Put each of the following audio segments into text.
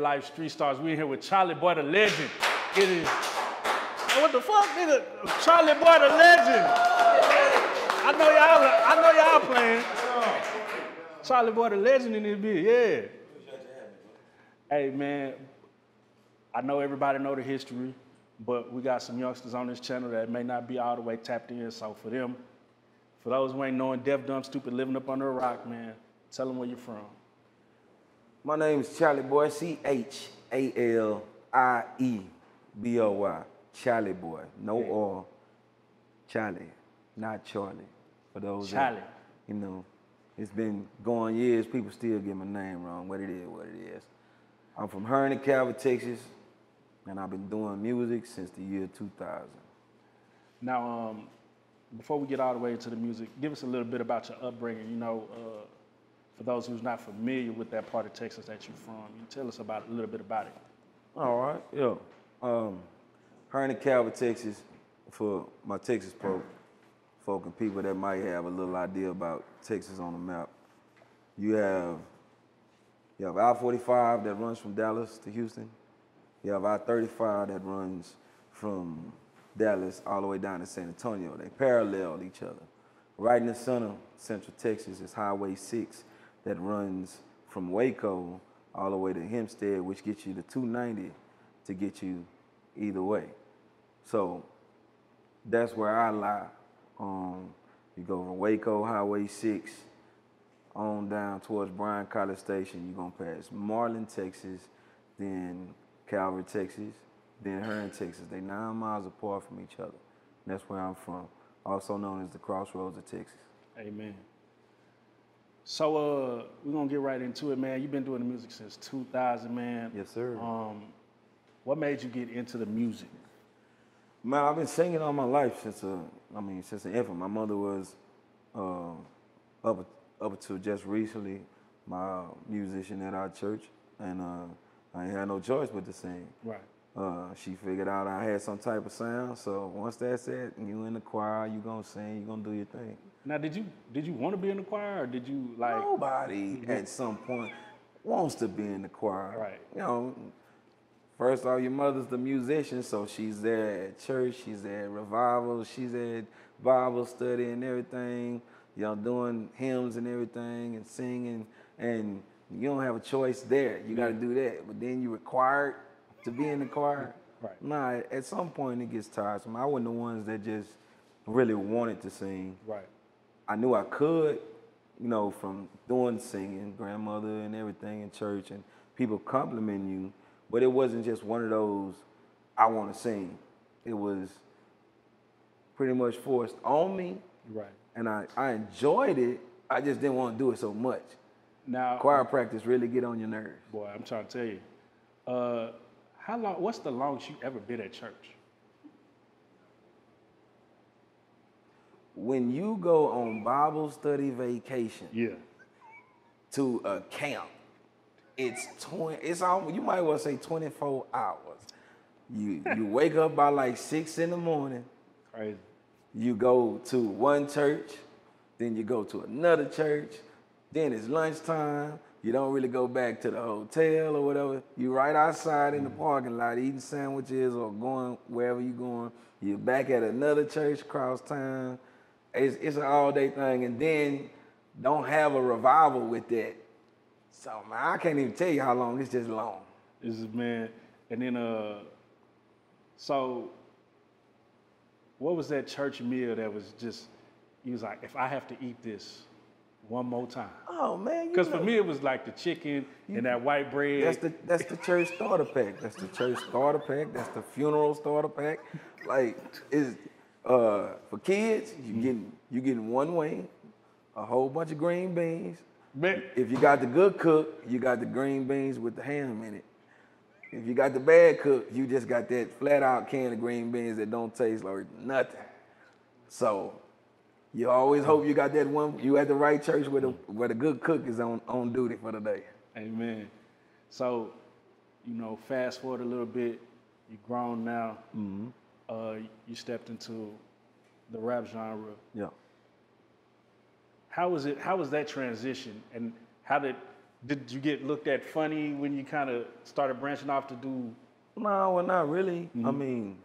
life street stars. We in here with Chalie Boy the legend. It is. What the fuck, nigga? Chalie Boy the legend. I know y'all. I know y'all playing. Chalie Boy the legend in this bitch. Yeah. Hey man, I know everybody know the history, but we got some youngsters on this channel that may not be all the way tapped in. So for them, for those who ain't knowing Deaf Dumb Stupid living up under a rock, man, tell them where you're from. My name is Chalie Boy, C H A L I E B O Y. Chalie Boy. No or. Chalie, not Charlie. For those Charlie. that, you know, it's been going years, people still get my name wrong, what it is, what it is. I'm from Hearne and Calvert, Texas, and I've been doing music since the year 2000. Now, um, before we get all the way into the music, give us a little bit about your upbringing. You know, uh, for those who's not familiar with that part of Texas that you're from, you tell us about a little bit about it. All right, yeah. Um, Hearne and Calvert, Texas, for my Texas folk, folk and people that might have a little idea about Texas on the map. You have you have I-45 that runs from Dallas to Houston. You have I-35 that runs from Dallas all the way down to San Antonio. They parallel each other. Right in the center, Central Texas, is Highway 6 that runs from Waco all the way to Hempstead, which gets you to 290 to get you either way. So that's where I lie. Um, you go from Waco, Highway 6, on down towards Bryan College Station. You're gonna pass Marlin, Texas, then Calvert, Texas, then Hearne, Texas. They nine miles apart from each other. That's where I'm from, also known as the crossroads of Texas. Amen. So uh, we're gonna get right into it, man. You've been doing the music since 2000, man. Yes, sir. Um, what made you get into the music? Man, I've been singing all my life since uh, I mean, since an infant. My mother was uh, up up until just recently my musician at our church, and uh, I ain't had no choice but to sing. Right. Uh, she figured out I had some type of sound, so once that's it, you in the choir, you gonna sing, you gonna do your thing. Now, did you did you want to be in the choir, or did you like? Nobody at some point wants to be in the choir. Right. You know, first off, your mother's the musician, so she's there at church, she's there at revival, she's at Bible study and everything, Y'all doing hymns and everything and singing, and you don't have a choice there. You got to do that. But then you're required to be in the choir. Right. Nah, at some point it gets tiresome. I wasn't the ones that just really wanted to sing. Right. I knew I could, you know, from doing singing, grandmother and everything in church, and people complimenting you, but it wasn't just one of those, I want to sing. It was pretty much forced on me, Right. and I, I enjoyed it. I just didn't want to do it so much. Now, Choir practice really get on your nerves. boy, I'm trying to tell you. Uh, how long? What's the longest you ever been at church? When you go on Bible study vacation, Yeah. to a camp. It's twenty. It's all you might well say twenty four hours. You you wake up by like six in the morning. Crazy. You go to one church, then you go to another church. Then it's lunchtime. You don't really go back to the hotel or whatever. You right outside in the parking lot eating sandwiches or going wherever you're going. You're back at another church across town. It's, it's an all day thing, and then don't have a revival with that. So man, I can't even tell you how long. It's just long. This is man, and then uh, so what was that church meal that was just? He was like, if I have to eat this one more time, Oh man, because for me it was like the chicken and that white bread. That's the that's the church starter pack. That's the church starter pack. That's the funeral starter pack. Like is uh for kids, you getting you getting one wing, a whole bunch of green beans. Man, If you got the good cook, you got the green beans with the ham in it. If you got the bad cook, you just got that flat out can of green beans that don't taste like nothing. So you always hope you got that one. You at the right church where the where the good cook is on on duty for the day. Amen. So, you know, fast forward a little bit, you're grown now. Mm-hmm. Uh, you stepped into the rap genre. Yeah. How was it? How was that transition? And how did Did you get looked at funny when you kind of started branching off to do? No, well, not really. Mm-hmm. I mean,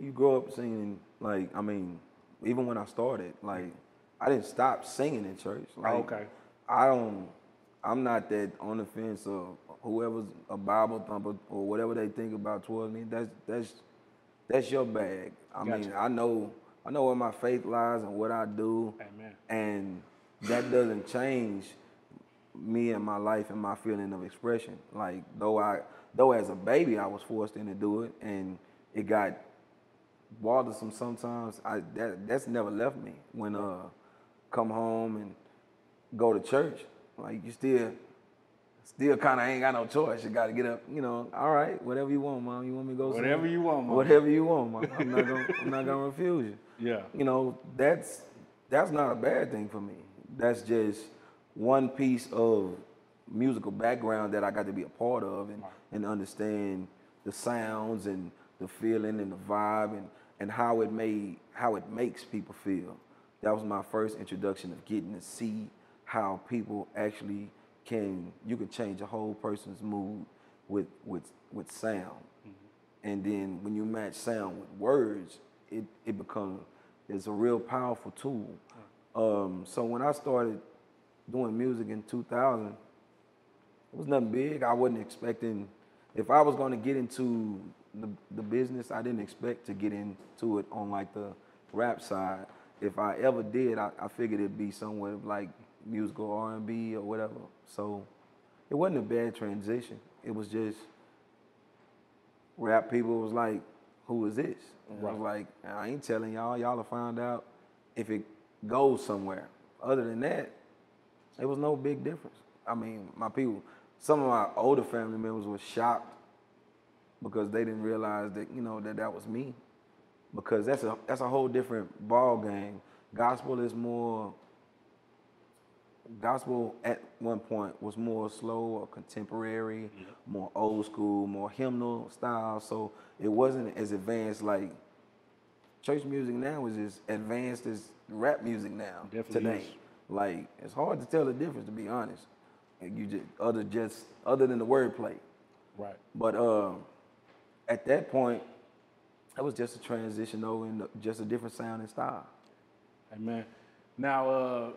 you grow up singing like I mean, even when I started, like I didn't stop singing in church. Oh, like, Oh, okay. I don't. I'm not that on the fence of whoever's a Bible thumper or whatever they think about towards me. That's that's that's your bag. I mean, I know I know where my faith lies and what I do, Amen. and that doesn't change me and my life and my feeling of expression. Like though I though as a baby I was forced in to do it and it got bothersome sometimes. I that that's never left me. When uh come home and go to church, like you still still kind of ain't got no choice. You got to get up. You know, all right, whatever you want, mom. You want me to go? Whatever you want, Mom. Whatever you want, mom. I'm not gonna I'm not gonna refuse you Yeah. you know, that's that's not a bad thing for me. That's just one piece of musical background that I got to be a part of and, and understand the sounds and the feeling and the vibe and, and how it made how it makes people feel. That was my first introduction of getting to see how people actually can you can change a whole person's mood with with with sound and then when you match sound with words, it, it becomes it's a real powerful tool. Um, so when I started doing music in 2000, it was nothing big. I wasn't expecting. If I was going to get into the, the business, I didn't expect to get into it on like the rap side. If I ever did, I, I figured it'd be somewhere like musical R&B or whatever. So it wasn't a bad transition. It was just rap people was like, who is this? And I was like, I ain't telling y'all. Y'all will find out if it goes somewhere. Other than that, it was no big difference. I mean, my people, some of my older family members were shocked because they didn't realize that, you know, that that was me. Because that's a that's a whole different ball game. Gospel is more gospel at one point was more slow or contemporary, more old school, more hymnal style. So it wasn't as advanced like church music now is as advanced as rap music now Definitely today. is. Like it's hard to tell the difference to be honest. And you just other just other than the wordplay. Right. But uh, at that point, that was just a transition over in just a different sound and style. Amen. Now, uh,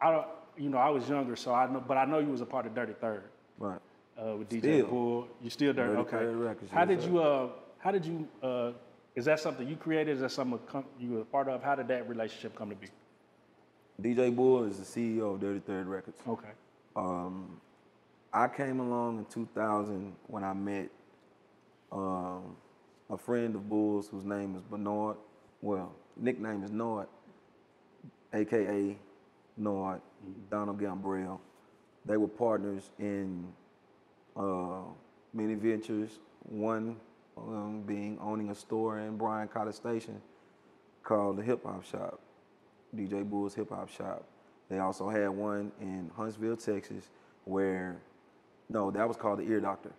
I don't, you know, I was younger, so I know, but I know you was a part of Dirty Third Right. uh, with DJ Still. Bull. You still Dirty? Dirty okay. Third Records, how did you? Uh, how did you? Uh, is that something you created? Is that something you were a part of? How did that relationship come to be? DJ Bull is the CEO of Dirty Third Records. Okay. Um, I came along in 2000 when I met um, a friend of Bull's whose name is Bernard. Well, nickname is Nord, aka Nord, Donald Gambrell. They were partners in uh, many ventures. One um, being owning a store in Bryan College Station called the Hip Hop Shop. DJ Bull's Hip Hop Shop. They also had one in Huntsville, Texas, where, no, that was called the Ear Doctor,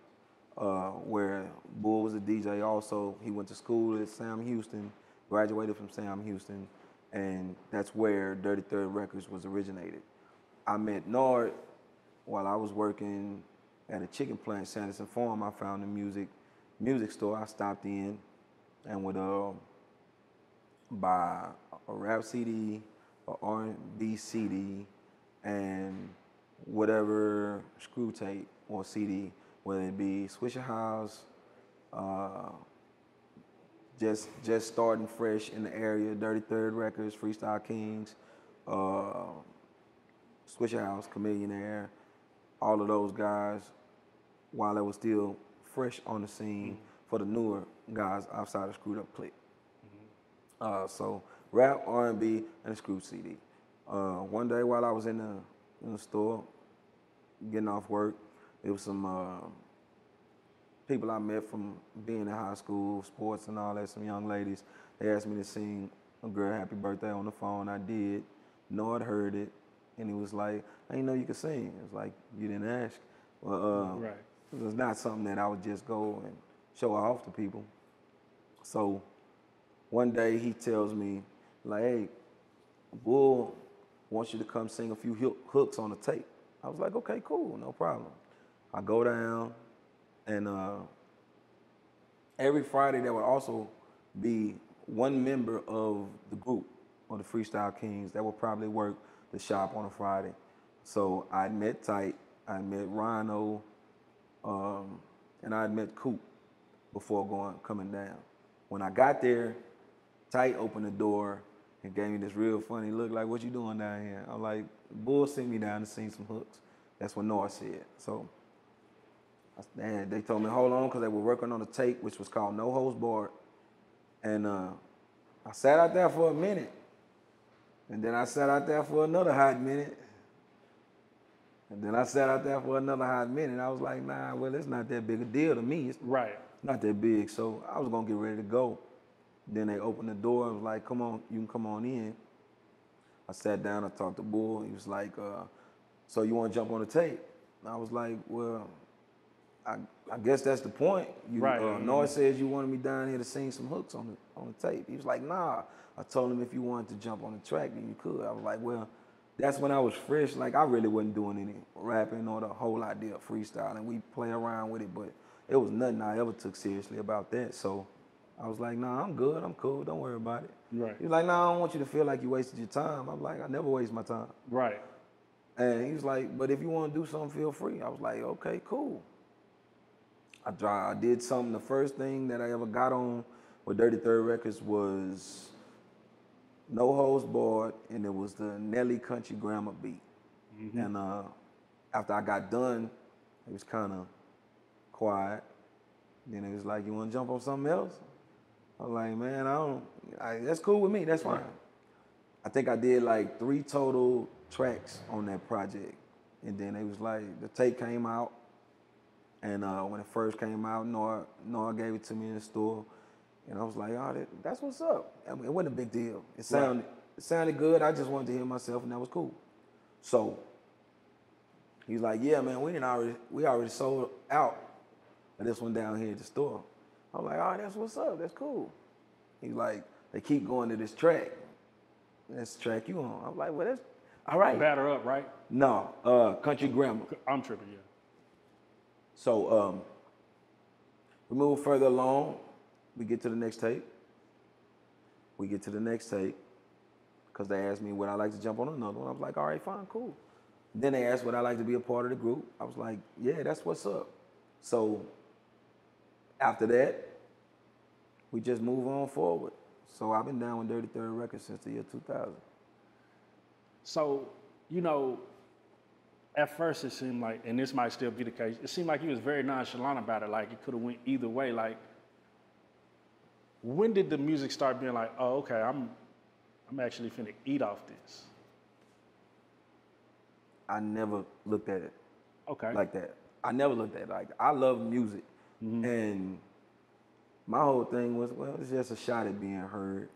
uh, where Bull was a DJ also. He went to school at Sam Houston, graduated from Sam Houston, and that's where Dirty Third Records was originated. I met Nord while I was working at a chicken plant, Sanderson Farm. I found a music music store. I stopped in and would uh, buy a rap CD, a R&B CD, and whatever screw tape or CD, whether it be Swishahouse, uh, just just starting fresh in the area, Dirty Third Records, Freestyle Kings, uh, Swishahouse, Chameleon Air, all of those guys, while they were still fresh on the scene for the newer guys outside of Screwed Up Click. Uh, so rap, R&B, and a screw CD. Uh, one day while I was in the in the store, getting off work, there was some uh, people I met from being in high school, sports and all that. Some young ladies. They asked me to sing a girl happy birthday on the phone. I did. Nord heard it, and he was like, "I didn't know you could sing." It was like you didn't ask. Well, uh, Right. it was not something that I would just go and show off to people. So one day he tells me, like, hey, Bull wants you to come sing a few hooks on the tape. I was like, okay, cool, no problem. I go down, and uh, every Friday there would also be one member of the group or the Freestyle Kings that would probably work the shop on a Friday. So I met Tight, I met Rhino, um, and I met Coop before going coming down. When I got there, Tight opened the door and gave me this real funny look, like, "What you doing down here?" I'm like, "Bull sent me down to sing some hooks." That's what Nord said. So, and they told me hold on because they were working on a tape which was called No Holds Barred, and uh, I sat out there for a minute, and then I sat out there for another hot minute, and then I sat out there for another hot minute. I was like, nah, well, it's not that big a deal to me. It's Right. not that big. So I was gonna get ready to go. Then they opened the door and was like, come on, you can come on in. I sat down, I talked to Bull. He was like, uh, so you wanna jump on the tape? And I was like, well, I, I guess that's the point. You, Right. Uh, Nord says you wanted me down here to sing some hooks on the on the tape. He was like, nah. I told him if you wanted to jump on the track, then you could. I was like, well, that's when I was fresh. Like I really wasn't doing any rapping or the whole idea of freestyle, and we play around with it, but it was nothing I ever took seriously about that. So I was like, nah, I'm good, I'm cool, don't worry about it. Right. He was like, nah, I don't want you to feel like you wasted your time. I'm like, I never waste my time. Right. And he was like, but if you want to do something, feel free. I was like, okay, cool. I I did something. The first thing that I ever got on with Dirty Third Records was No Holds Barred, and it was the Nelly Country Grammar beat. And uh, after I got done, it was kind of quiet. Then it was like, you want to jump on something else? I was like, man, I don't. I, that's cool with me. That's fine. I think I did like three total tracks on that project, and then it was like the tape came out, and uh, when it first came out, Nord Nord gave it to me in the store, and I was like, oh, that, that's what's up. I mean, it wasn't a big deal. It sounded it sounded good. I just wanted to hear myself, and that was cool. So he's like, yeah, man, we didn't already we already sold out of this one down here at the store. I'm like, oh, that's what's up. That's cool. He's like, they keep going to this track. That's the track you on. I'm like, well, that's all right. Batter up, right? No, uh, country grammar. I'm tripping, yeah. So um, we move further along. We get to the next tape. We get to the next tape because they asked me would I like to jump on another one. I was like, all right, fine, cool. Then they asked would I like to be a part of the group. I was like, yeah, that's what's up. So after that, we just move on forward. So I've been down with Dirty Third Records since the year 2000. So, you know, at first it seemed like, and this might still be the case, it seemed like he was very nonchalant about it. Like it could have went either way. Like, when did the music start being like, oh, okay, I'm, I'm actually finna eat off this? I never looked at it Okay. like that. I never looked at it like that. I love music. Mm-hmm. And my whole thing was, well, it's just a shot at being heard.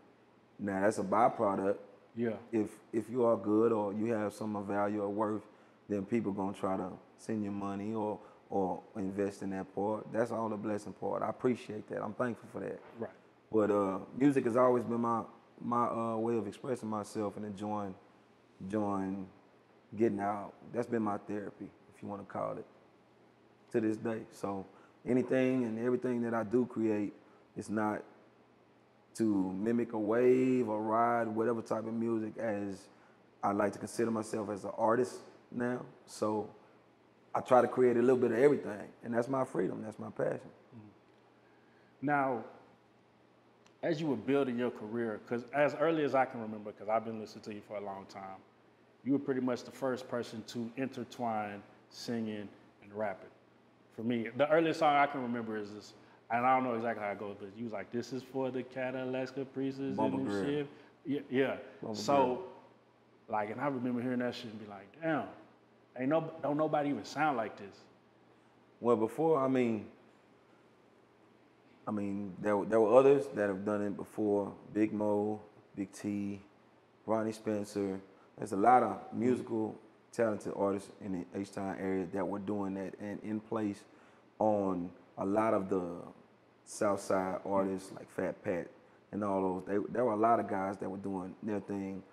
Now that's a byproduct. yeah. If if you are good or you have some value or worth, then people gonna try to send you money or or invest in that part. That's all the blessing part. I appreciate that. I'm thankful for that. Right. But uh, music has always been my my uh, way of expressing myself and enjoying enjoying getting out. That's been my therapy, if you want to call it, to this day. So anything and everything that I do create is not to mimic a wave or ride whatever type of music as I like to consider myself as an artist now. So I try to create a little bit of everything, and that's my freedom. That's my passion. Mm-hmm. Now, as you were building your career, because as early as I can remember, because I've been listening to you for a long time, you were pretty much the first person to intertwine singing and rapping. For me, the earliest song I can remember is this, and I don't know exactly how it goes, but you was like, "This is for the Cadillac Caprices Bumble and Grill. shit." Yeah, yeah. So, like, and I remember hearing that shit and be like, "Damn, ain't no, don't nobody even sound like this." Well, before, I mean, I mean, there, there were others that have done it before. Big Moe, Big T, Ronnie Spencer. There's a lot of musical, talented artists in the H-Town area that were doing that and in place on a lot of the South Side artists like Fat Pat and all those. They, there were a lot of guys that were doing their thing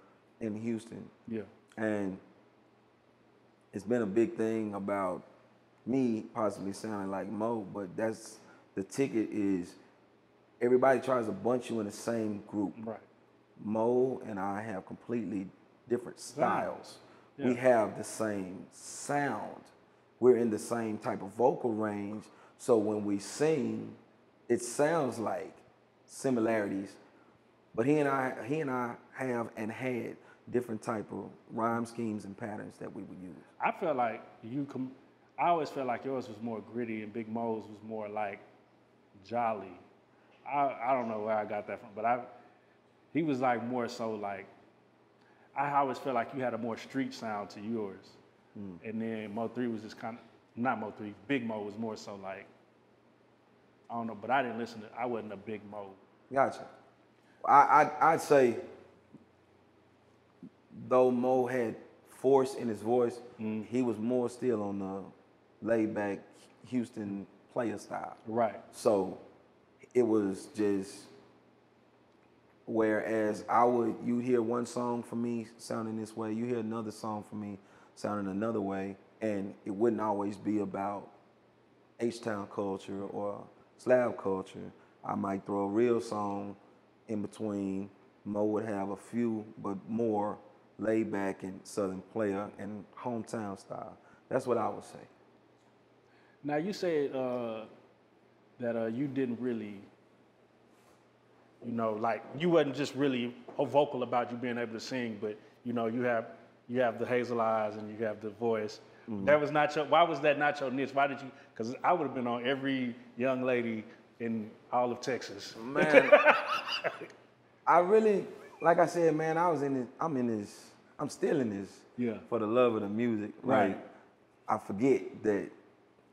in Houston Yeah. and it's been a big thing about me possibly sounding like Moe, but that's the ticket is everybody tries to bunch you in the same group. Right. Moe and I have completely different styles. We have the same sound. We're in the same type of vocal range. So when we sing, it sounds like similarities. But he and I he and I have and had different type of rhyme schemes and patterns that we would use. I felt like you com- I always felt like yours was more gritty and Big Moe's was more like jolly. I, I don't know where I got that from, but I he was like more so like I always felt like you had a more street sound to yours. Hmm. And then Moe three was just kind of not Moe three, Big Moe was more so like I don't know, but I didn't listen to I wasn't a Big Moe. Gotcha. I, I I'd say though Moe had force in his voice, mm-hmm. he was more still on the laid back Houston player style. Right. So it was just whereas I would you hear one song from me sounding this way, you hear another song from me sounding another way, and it wouldn't always be about H Town culture or slab culture. I might throw a real song in between. Moe would have a few, but more laid back and southern player and hometown style. That's what I would say. Now you said uh, that uh, you didn't really, you know, like you wasn't just really vocal about you being able to sing, but you know, you have you have the hazel eyes and you have the voice. That was not your. Why was that not your niche? Why did you? Because I would have been on every young lady in all of Texas. Man, I really, like I said, man, I was in this, I'm in this, I'm still in this Yeah. for the love of the music. Right. Like, I forget that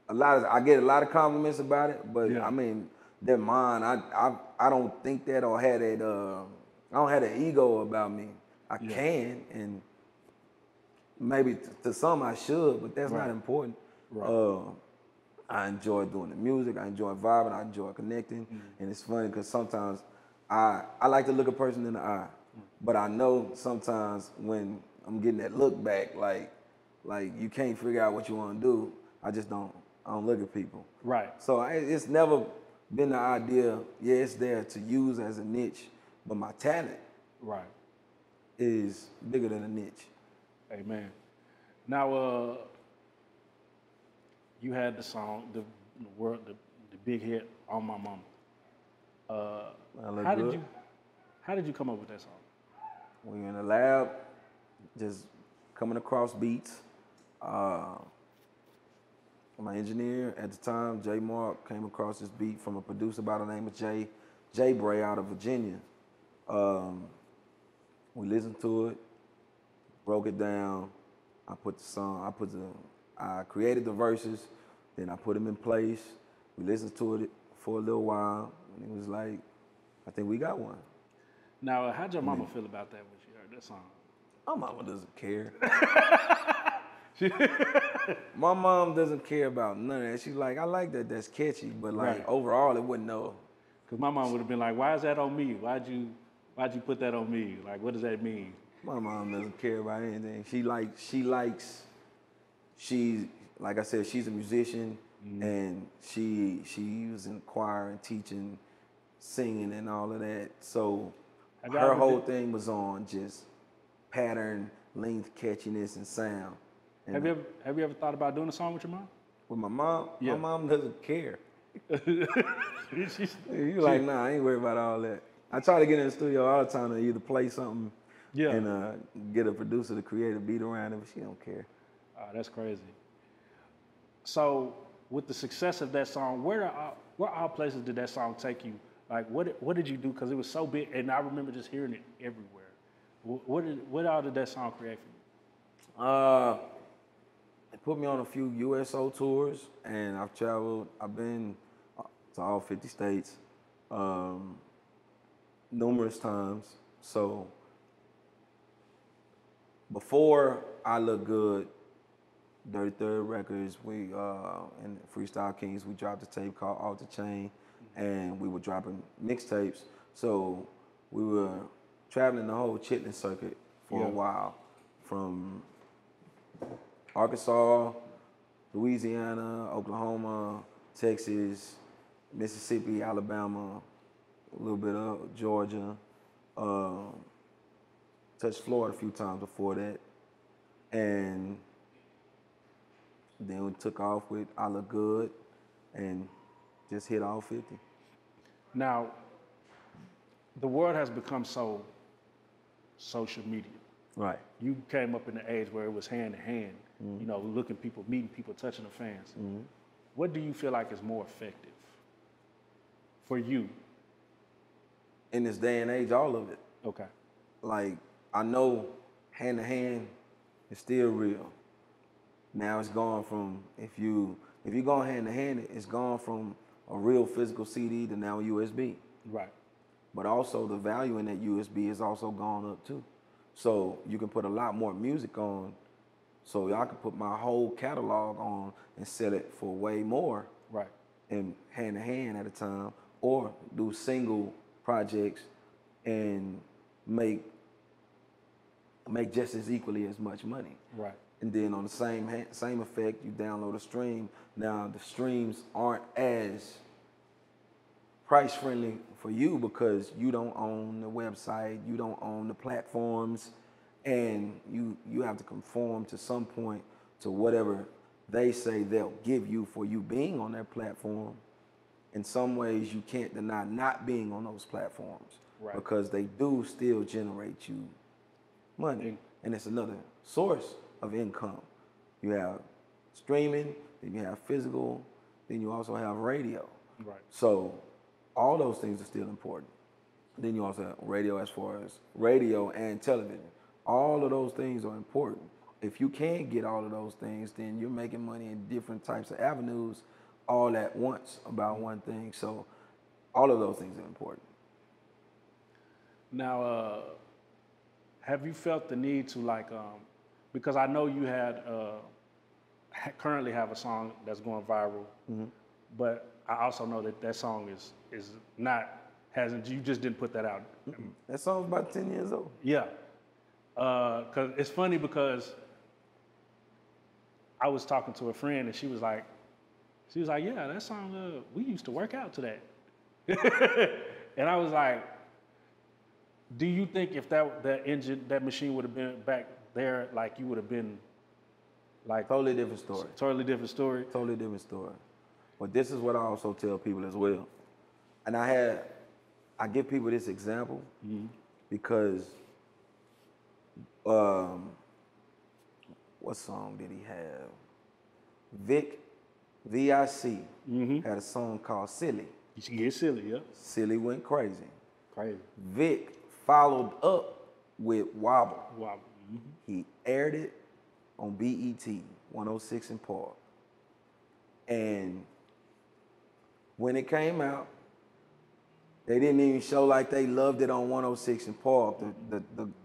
a lot of, I get a lot of compliments about it, but Yeah. I mean, they're mine. I, I, I don't think that or had that, uh, I don't have an ego about me. I Yeah. can, and maybe to some I should, but that's Right. not important. Right. Uh, I enjoy doing the music. I enjoy vibing. I enjoy connecting. Mm. And it's funny because sometimes I I like to look a person in the eye, Mm. but I know sometimes when I'm getting that look back, like like you can't figure out what you want to do. I just don't. I don't look at people. Right. So I, it's never been the idea. Yeah, it's there to use as a niche, but my talent Right. is bigger than a niche. Amen. Now, uh, you had the song, the, the world, the, the big hit on my mama. Uh, how did you, how did you come up with that song? We were in the lab, just coming across beats. Uh, my engineer at the time, Jay Mark, came across this beat from a producer by the name of Jay Jay Bray out of Virginia. Um, we listened to it, broke it down. I put the song, I put the, I created the verses, then I put them in place. We listened to it for a little while, and it was like, I think we got one. Now, uh, how'd your mama feel about that when she heard that song? My mama doesn't care. My mom doesn't care about none of that. She's like, I like that. That's catchy, but like Right. overall, it wouldn't know. Because my mom would have been like, "Why is that on me? Why'd you, why'd you put that on me? Like, what does that mean?" My mom doesn't care about anything. She like she likes. She's like I said, she's a musician, and she she was in choir and teaching, singing and all of that. So her whole been- thing was on just pattern, length, catchiness, and sound. And Have you ever, have you ever thought about doing a song with your mom? with my mom, Yeah. my mom doesn't care. You like, nah, I ain't worried about all that. I try to get in the studio all the time to either play something Yeah. and uh, get a producer to create a beat around it, but she don't care. Oh, that's crazy. So, with the success of that song, where are, where all places did that song take you? Like, what what did you do? Because it was so big, and I remember just hearing it everywhere. What did what all did that song create for you? Uh, it put me on a few USO tours, and I've traveled. I've been uh, to all 50 states um, numerous times. So before I Look Good, Dirty Third Records, we uh, and Freestyle Kings, we dropped a tape called Off the Chain, and we were dropping mixtapes. So we were traveling the whole Chitlin circuit for Yeah. a while, from Arkansas, Louisiana, Oklahoma, Texas, Mississippi, Alabama, a little bit of Georgia. Um, touched Florida a few times before that, and then we took off with I Look Good, and just hit all 50. Now, the world has become so social media. Right. You came up in the age where it was hand to hand, mm-hmm. you know, looking people, meeting people, touching the fans. Mm-hmm. What do you feel like is more effective for you? In this day and age, all of it. Okay. like I know hand to hand is still real. Now it's gone from if you if you go hand to hand, it's gone from a real physical CD to now a USB. Right. But also the value in that USB is also gone up too. So you can put a lot more music on. So y'all can put my whole catalog on and sell it for way more Right. and hand to hand at a time, or do single projects and make make just as equally as much money. Right. And then on the same same effect, you download a stream. Now the streams aren't as price friendly for you because you don't own the website, you don't own the platforms, and you you have to conform to some point to whatever they say they'll give you for you being on their platform. In some ways, you can't deny not being on those platforms Right. because they do still generate you money, and it's another source of income. You have streaming, then you have physical, then you also have radio. Right. So all those things are still important. Then you also have radio as far as radio and television. All of those things are important. If you can't get all of those things, then you're making money in different types of avenues all at once about one thing. So all of those things are important. Now, uh, have you felt the need to like, um, because I know you had uh, currently have a song that's going viral, but I also know that that song is is not hasn't you just didn't put that out. That song's about 10 years old. Yeah, because it's funny because I was talking to a friend and she was like, she was like, yeah, that song uh, we used to work out to that, and I was like, do you think if that that engine that machine would have been back there, like you would have been like Totally different story. totally different story? Totally different story. But this is what I also tell people as well. And I had, I give people this example because, um, what song did he have? Vic, V-I-C, had a song called Silly. You should get silly, yeah. Silly went crazy. Crazy. Vic followed up with Wobble. Wow. Mhm. He aired it on BET 106 & Park. And when it came out, they didn't even show like they loved it on 106 & Park. The the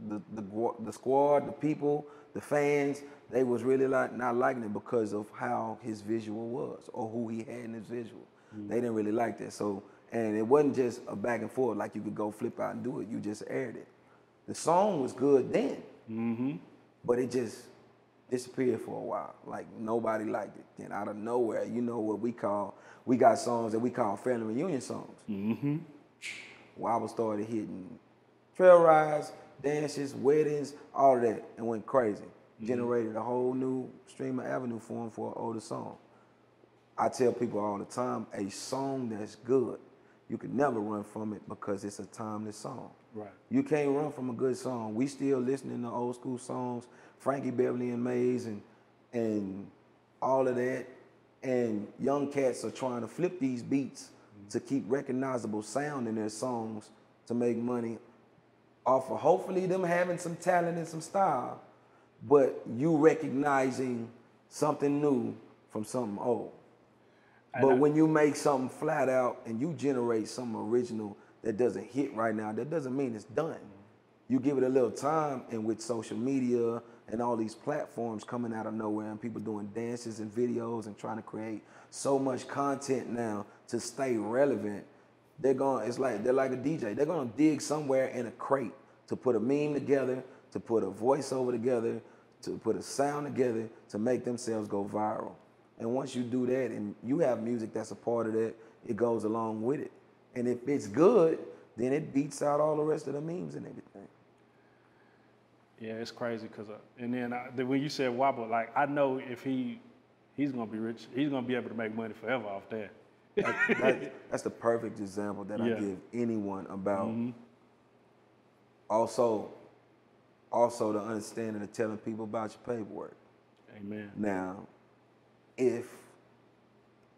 the the, the, squad, the people, the fans, they was really like not liking it because of how his visual was or who he had in his visual. They didn't really like that. So and it wasn't just a back and forth like you could go flip out and do it. You just aired it. The song was good then but it just disappeared for a while. Like nobody liked it. Then out of nowhere, you know what we call we got songs that we call family reunion songs. Mm-hmm. Wobble started hitting trail rides, dances, weddings, all of that, and went crazy. Generated a whole new stream of avenue for him for an older song. I tell people all the time, a song that's good, you can never run from it because it's a timeless song. Right. You can't run from a good song. We still listening to old school songs, Frankie Beverly and Maze and and all of that. And young cats are trying to flip these beats mm-hmm. to keep recognizable sound in their songs to make money off of hopefully them having some talent and some style, but you recognizing something new from something old. But when you make something flat out and you generate something original that doesn't hit right now, that doesn't mean it's done. You give it a little time, and with social media and all these platforms coming out of nowhere, and people doing dances and videos and trying to create so much content now to stay relevant, they're going. It's like they're like a DJ. They're gonna dig somewhere in a crate to put a meme together, to put a voiceover together, to put a sound together to make themselves go viral. And once you do that and you have music that's a part of that, it goes along with it. And if it's good, then it beats out all the rest of the memes and everything. Yeah, it's crazy because, uh, and then I, when you said wobble, like I know if he, he's gonna be rich, he's gonna be able to make money forever off that. That- that- that's the perfect example that I give anyone about Mm-hmm. also also the understanding of telling people about your paperwork. Amen. Now, if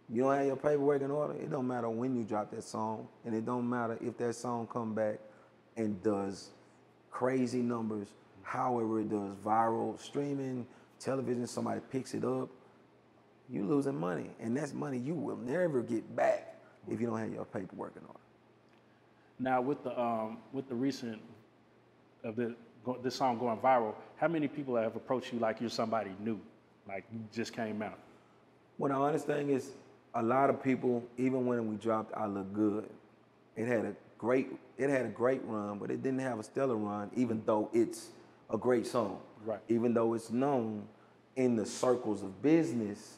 you don't have your paperwork in order, it don't matter when you drop that song, and it don't matter if that song come back and does crazy numbers, however it does viral streaming, television, somebody picks it up, you losing money, and that's money you will never get back if you don't have your paperwork in order. Now with the um, with the recent of the this song going viral, how many people have approached you like you're somebody new, like you just came out? Well, the honest thing is, a lot of people, even when we dropped "I Look Good," it had a great, it had a great run, but it didn't have a stellar run, even though it's a great song. Right. Even though it's known in the circles of business,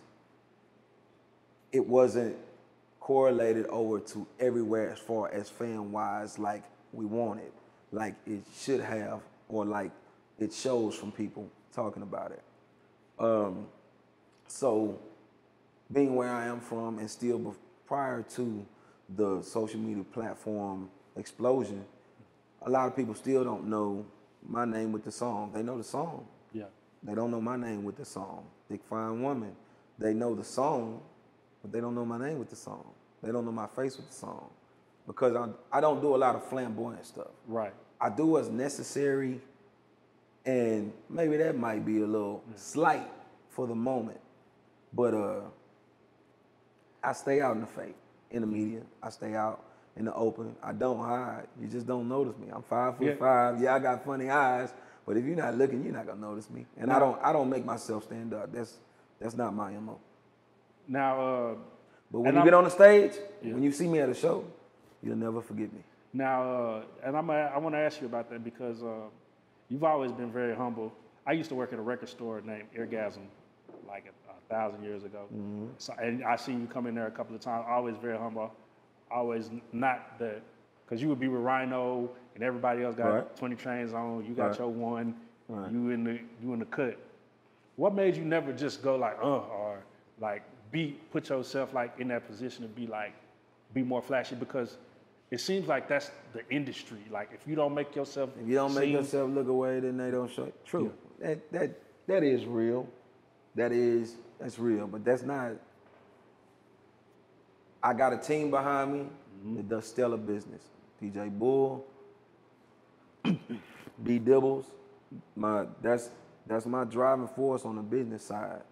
it wasn't correlated over to everywhere as far as fan wise, like we wanted, like it should have, or like it shows from people talking about it. Um, so, being where I am from, and still bef- prior to the social media platform explosion, a lot of people still don't know my name with the song. They know the song. Yeah. They don't know my name with the song. Big Fine Woman. They know the song, but they don't know my name with the song. They don't know my face with the song. Because I, I don't do a lot of flamboyant stuff. Right. I do what's necessary, and maybe that might be a little slight for the moment. But uh, I stay out in the fake, in the media. I stay out in the open. I don't hide. You just don't notice me. I'm five foot Yeah. five. Yeah, I got funny eyes. But if you're not looking, you're not gonna notice me. And I don't I don't make myself stand up. That's that's not my MO. Now, uh, But when you I'm- get on the stage, Yeah. when you see me at a show, you'll never forget me. now, uh, and I'm, I want to ask you about that because uh, you've always been very humble. I used to work at a record store named Eargasm, like a, a thousand years ago. So, and I seen you come in there a couple of times. Always very humble. Always not the, because you would be with Rhino and everybody else got Right. 20 trains on. You got Right. your one. Right. You in the you in the cut. What made you never just go like uh or like be put yourself like in that position to be like be more flashy because it seems like that's the industry. Like if you don't make yourself If you don't make seem- yourself look away, then they don't show. True. That that that is real. That is that's real. But that's not. I got a team behind me mm-hmm. that does stellar business. DJ Bull, B Dibbles, my that's that's my driving force on the business side.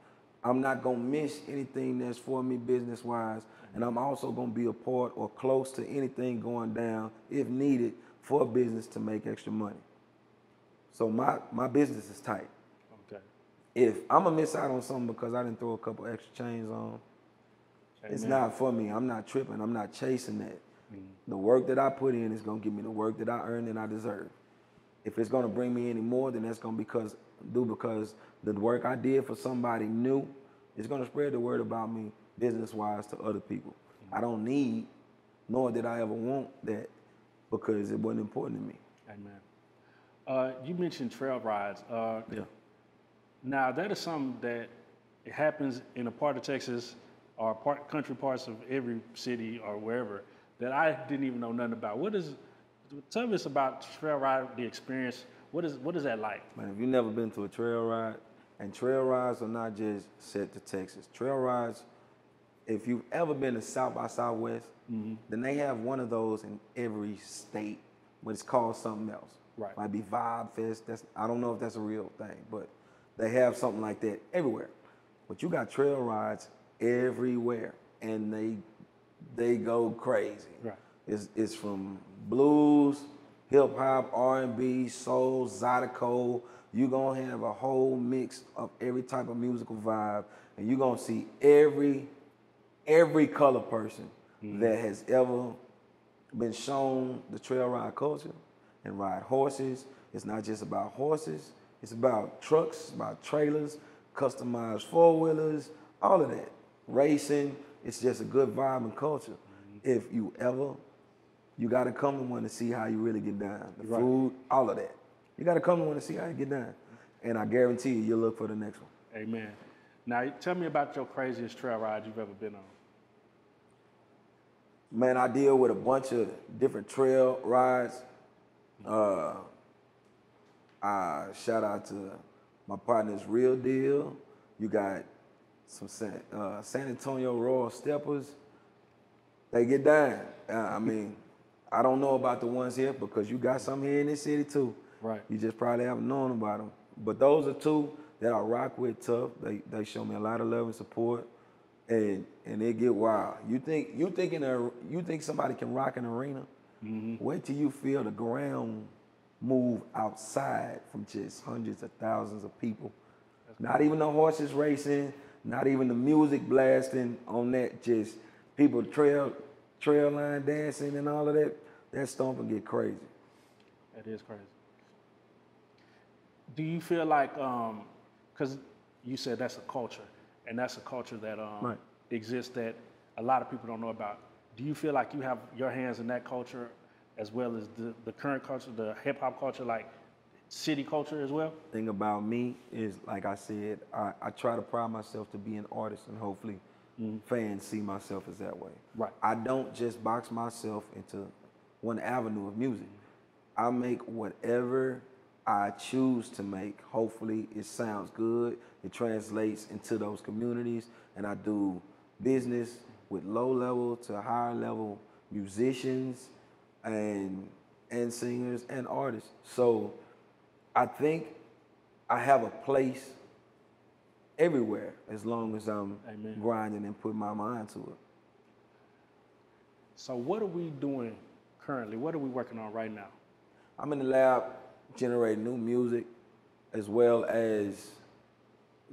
I'm not gonna miss anything that's for me business wise, and I'm also gonna be a part or close to anything going down if needed for business to make extra money. So my my business is tight. If I'm gonna miss out on something because I didn't throw a couple extra chains on, it's not for me. I'm not tripping. I'm not chasing that. The work that I put in is gonna give me the work that I earn and I deserve. If it's gonna bring me any more, then that's gonna because do because the work I did for somebody new is gonna spread the word about me business wise to other people. I don't need, nor did I ever want that because it wasn't important to me. Amen. Uh, you mentioned trail rides. Uh, Yeah. Now that is something that it happens in a part of Texas or part country parts of every city or wherever that I didn't even know nothing about. What is tell us about trail ride the experience? What is what is that like? Man, if you've never been to a trail ride, and trail rides are not just set to Texas. Trail rides, if you've ever been to South by Southwest, mm-hmm. then they have one of those in every state, but it's called something else. Right. Might be Vibe Fest. That's I don't know if that's a real thing, but they have something like that everywhere. But you got trail rides everywhere, and they they go crazy. Right. It's, it's from blues, hip hop, R and B, soul, zydeco. You're gonna have a whole mix of every type of musical vibe, and you're gonna see every every color person mm-hmm. that has ever been shown the trail ride culture and ride horses. It's not just about horses. It's about trucks, it's about trailers, customized four wheelers, all of that. Racing. It's just a good vibe and culture. If you ever, you got to come to one to see how you really get down. The Right. food, all of that. You got to come to one to see how you get down. And I guarantee you, you'll look for the next one. Amen. Now, tell me about your craziest trail ride you've ever been on. Man, I deal with a bunch of different trail rides. Uh, I shout out to my partners, Real Deal. You got some San, uh, San Antonio Royal Steppers. They get down. Uh, I mean, I don't know about the ones here because you got some here in this city too. Right. You just probably haven't known about them. But those are two that I rock with tough. They they show me a lot of love and support, and and they get wild. You think you think in a you think somebody can rock an arena? Wait till you feel the ground move outside from just hundreds of thousands of people. Not even the horses racing, not even the music blasting on that. Just people trail trail line dancing and all of that. That stomping get crazy. That is crazy. Do you feel like, because you said that's a culture, and that's a culture that um, Right. exists that a lot of people don't know about. Do you feel like you have your hands in that culture as well as the, the current culture, the hip hop culture, like city culture as well? thing about me is, like I said, I, I try to pride myself to be an artist, and hopefully, mm-hmm. fans see myself as that way. Right. I don't just box myself into one avenue of music. I make whatever I choose to make. Hopefully, it sounds good. It translates into those communities, and I do business with low level to higher level musicians and and singers and artists. So I think I have a place everywhere as long as I'm Amen. grinding and putting my mind to it. So what are we doing currently? What are we working on right now? I'm in the lab generating new music as well as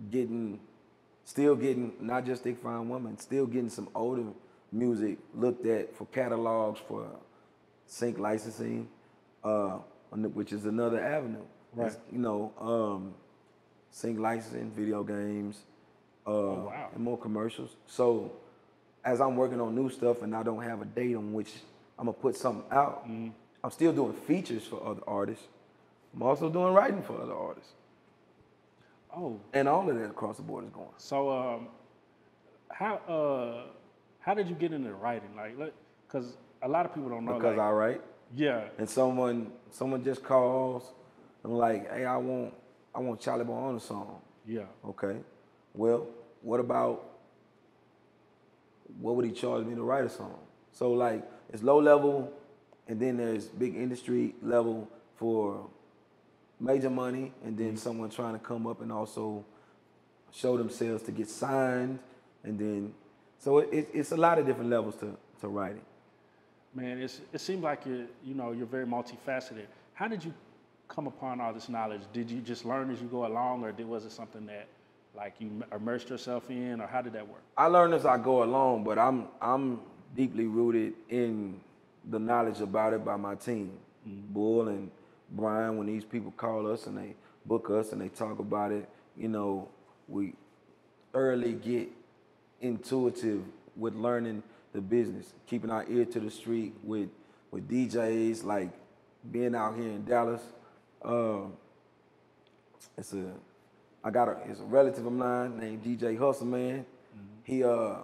getting, still getting, not just Thick Fine Woman, still getting some older music looked at for catalogs for sync licensing, uh, which is another avenue. Right. It's, You know, um, sync licensing, video games, uh, Oh, wow. and more commercials. So as I'm working on new stuff and I don't have a date on which I'm gonna put something out, Mm-hmm. I'm still doing features for other artists. I'm also doing writing for other artists. Oh, And all of that across the board is going. So, um, how uh, how did you get into writing? Like, because a lot of people don't know. Because like, I write yeah, and someone someone just calls and like, hey, I want I want Chalie Boy on a song. yeah, Okay. Well, what about what would he charge me to write a song? So like it's low level and then there's big industry level for major money and then mm-hmm. someone trying to come up and also show themselves to get signed and then so it, it, it's a lot of different levels to, to writing. Man. It's it seems like you you know you're very multifaceted. How did you come upon all this knowledge? Did you just learn as you go along, or did, was it something that like you immersed yourself in, or how did that work? I learn as I go along, but I'm I'm deeply rooted in the knowledge about it by my team, mm-hmm. Bull and Brian. When these people call us and they book us and they talk about it, you know, we early get intuitive with learning the business, keeping our ear to the street with with DJs, like being out here in Dallas. Um, it's a I got a it's a relative of mine named DJ Hustle Man. He uh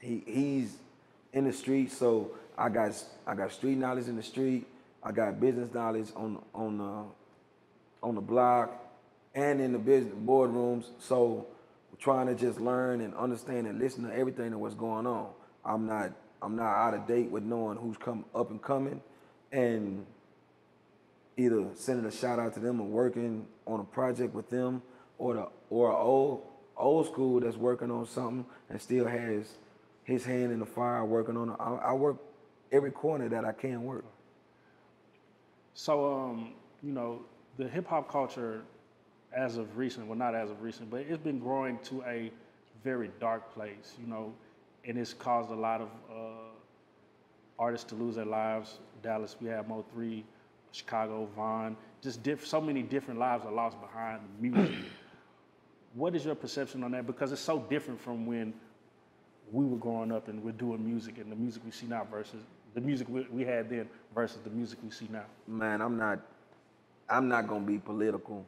he he's in the street, so I got I got street knowledge in the street. I got business knowledge on on the on the block and in the business boardrooms. So trying to just learn and understand and listen to everything that what's going on. I'm not I'm not out of date with knowing who's come up and coming and either sending a shout out to them or working on a project with them or the or a old old school that's working on something and still has his hand in the fire working on it. I, I work every corner that I can work. So, um, you know, the hip hop culture, as of recent, well, not as of recent, but it's been growing to a very dark place, you know, and it's caused a lot of uh, artists to lose their lives. Dallas, we had Mo3 Chicago, Von, just diff- so many different lives are lost behind music. what is your perception on that? Because it's so different from when we were growing up and we're doing music and the music we see now versus the music we, we had then versus the music we see now. Man, I'm not I'm not gonna be political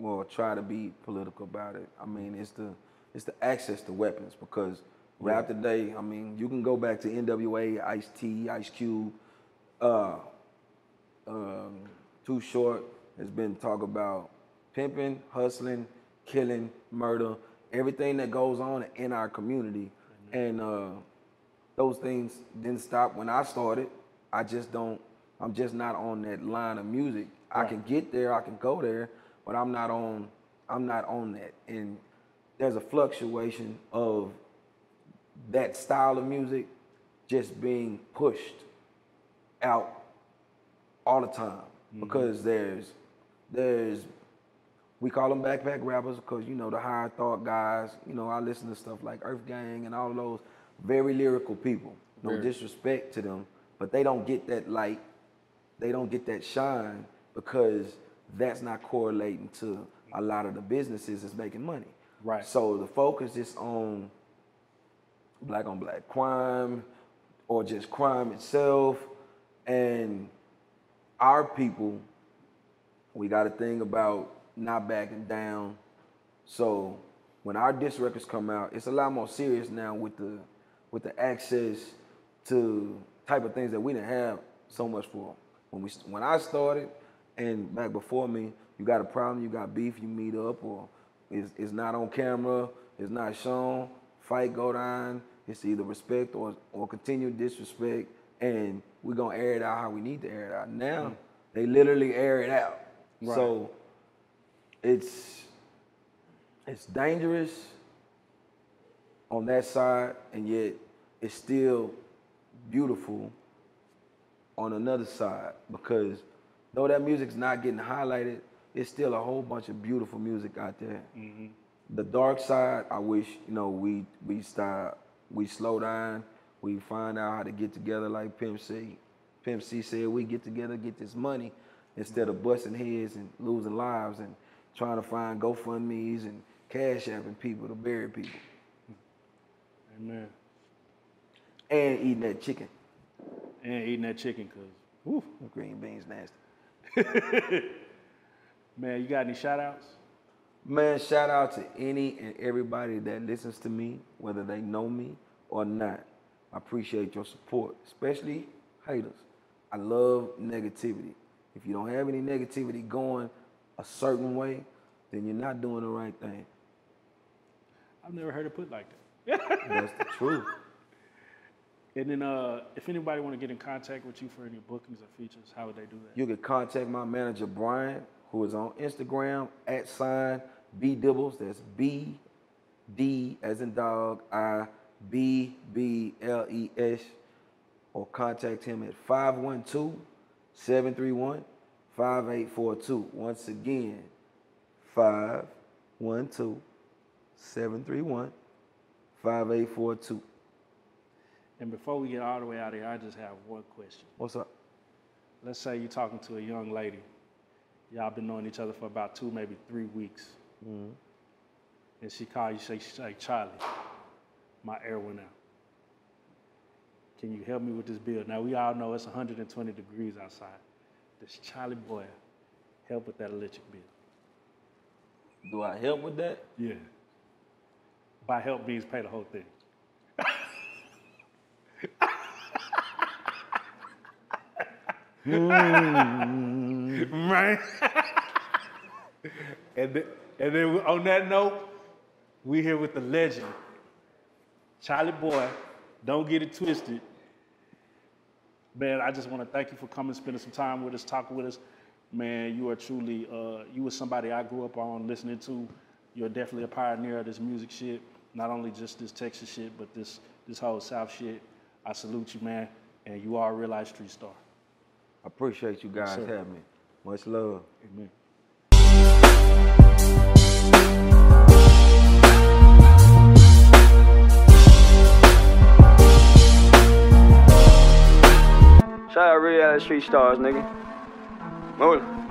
or try to be political about it. I mean, it's the it's the access to weapons because rap today, I mean, you can go back to NWA, Ice T, Ice Cube, uh, um, Too Short has been talk about pimping, hustling, killing, murder, everything that goes on in our community, and uh, those things didn't stop when I started. I just don't. I'm just not on that line of music. I can get there, I can go there, but I'm not on. I'm not on that, and there's a fluctuation of that style of music just being pushed out all the time mm-hmm. because there's there's we call them backpack rappers because you know the higher thought guys. You know I listen to stuff like Earth Gang and all of those very lyrical people. No Very. disrespect to them, but they don't get that light. They don't get that shine because that's not correlating to a lot of the businesses that's making money. Right. So the focus is on black on black crime or just crime itself. And our people we got a thing about not backing down. So when our disc records come out it's a lot more serious now with the with the access to type of things that we didn't have so much for. When we when I started and back before me you got a problem you got beef you meet up or it's, it's not on camera it's not shown fight go down it's either respect or or continued disrespect and we're gonna air it out how we need to air it out now mm. they literally air it out Right. so it's it's dangerous on that side, and yet it's still beautiful on another side because though that music's not getting highlighted, it's still a whole bunch of beautiful music out there. Mm-hmm. The dark side, I wish you know we we start we slow down, we find out how to get together like Pimp C. Pimp C said we get together, get this money instead of busting heads and losing lives and trying to find GoFundMe's and cash apping people to bury people Amen. and eating that chicken. And eating that chicken, cause whew, Green beans nasty. man, you got any shout outs? Man, shout out to any and everybody that listens to me, whether they know me or not. I appreciate your support, especially haters. I love negativity. If you don't have any negativity going a certain way, then you're not doing the right thing. I've never heard it put like that. That's the truth. And then, uh, if anybody want to get in contact with you for any bookings or features, how would they do that? You can contact my manager Brian, who is on Instagram at sign B Dibbles. That's B D as in dog I B B L E S. Or contact him at 512 731 5842. Once again, 512 731 5842. And before we get all the way out of here, I just have one question. What's up? Let's say you're talking to a young lady. Y'all been knowing each other for about two, maybe three weeks. Mm-hmm. And she call you, say, say, Chalie, my air went out. Can you help me with this bill? Now we all know it's 120 degrees outside. Does Chalie Boy help with that electric bill? Do I help with that? Yeah. By help means pay the whole thing. Mm. right. and then, and then on that note, we here with the legend, Chalie Boy. Don't get it twisted. Man, I just want to thank you for coming, spending some time with us, talking with us. Man, you are truly, uh, you were somebody I grew up on listening to. You're definitely a pioneer of this music shit. Not only just this Texas shit, but this this whole South shit. I salute you, man. And you are a real life street star. I appreciate you guys having me. Much love. Amen. Shout out Real Street Stars, nigga. Move.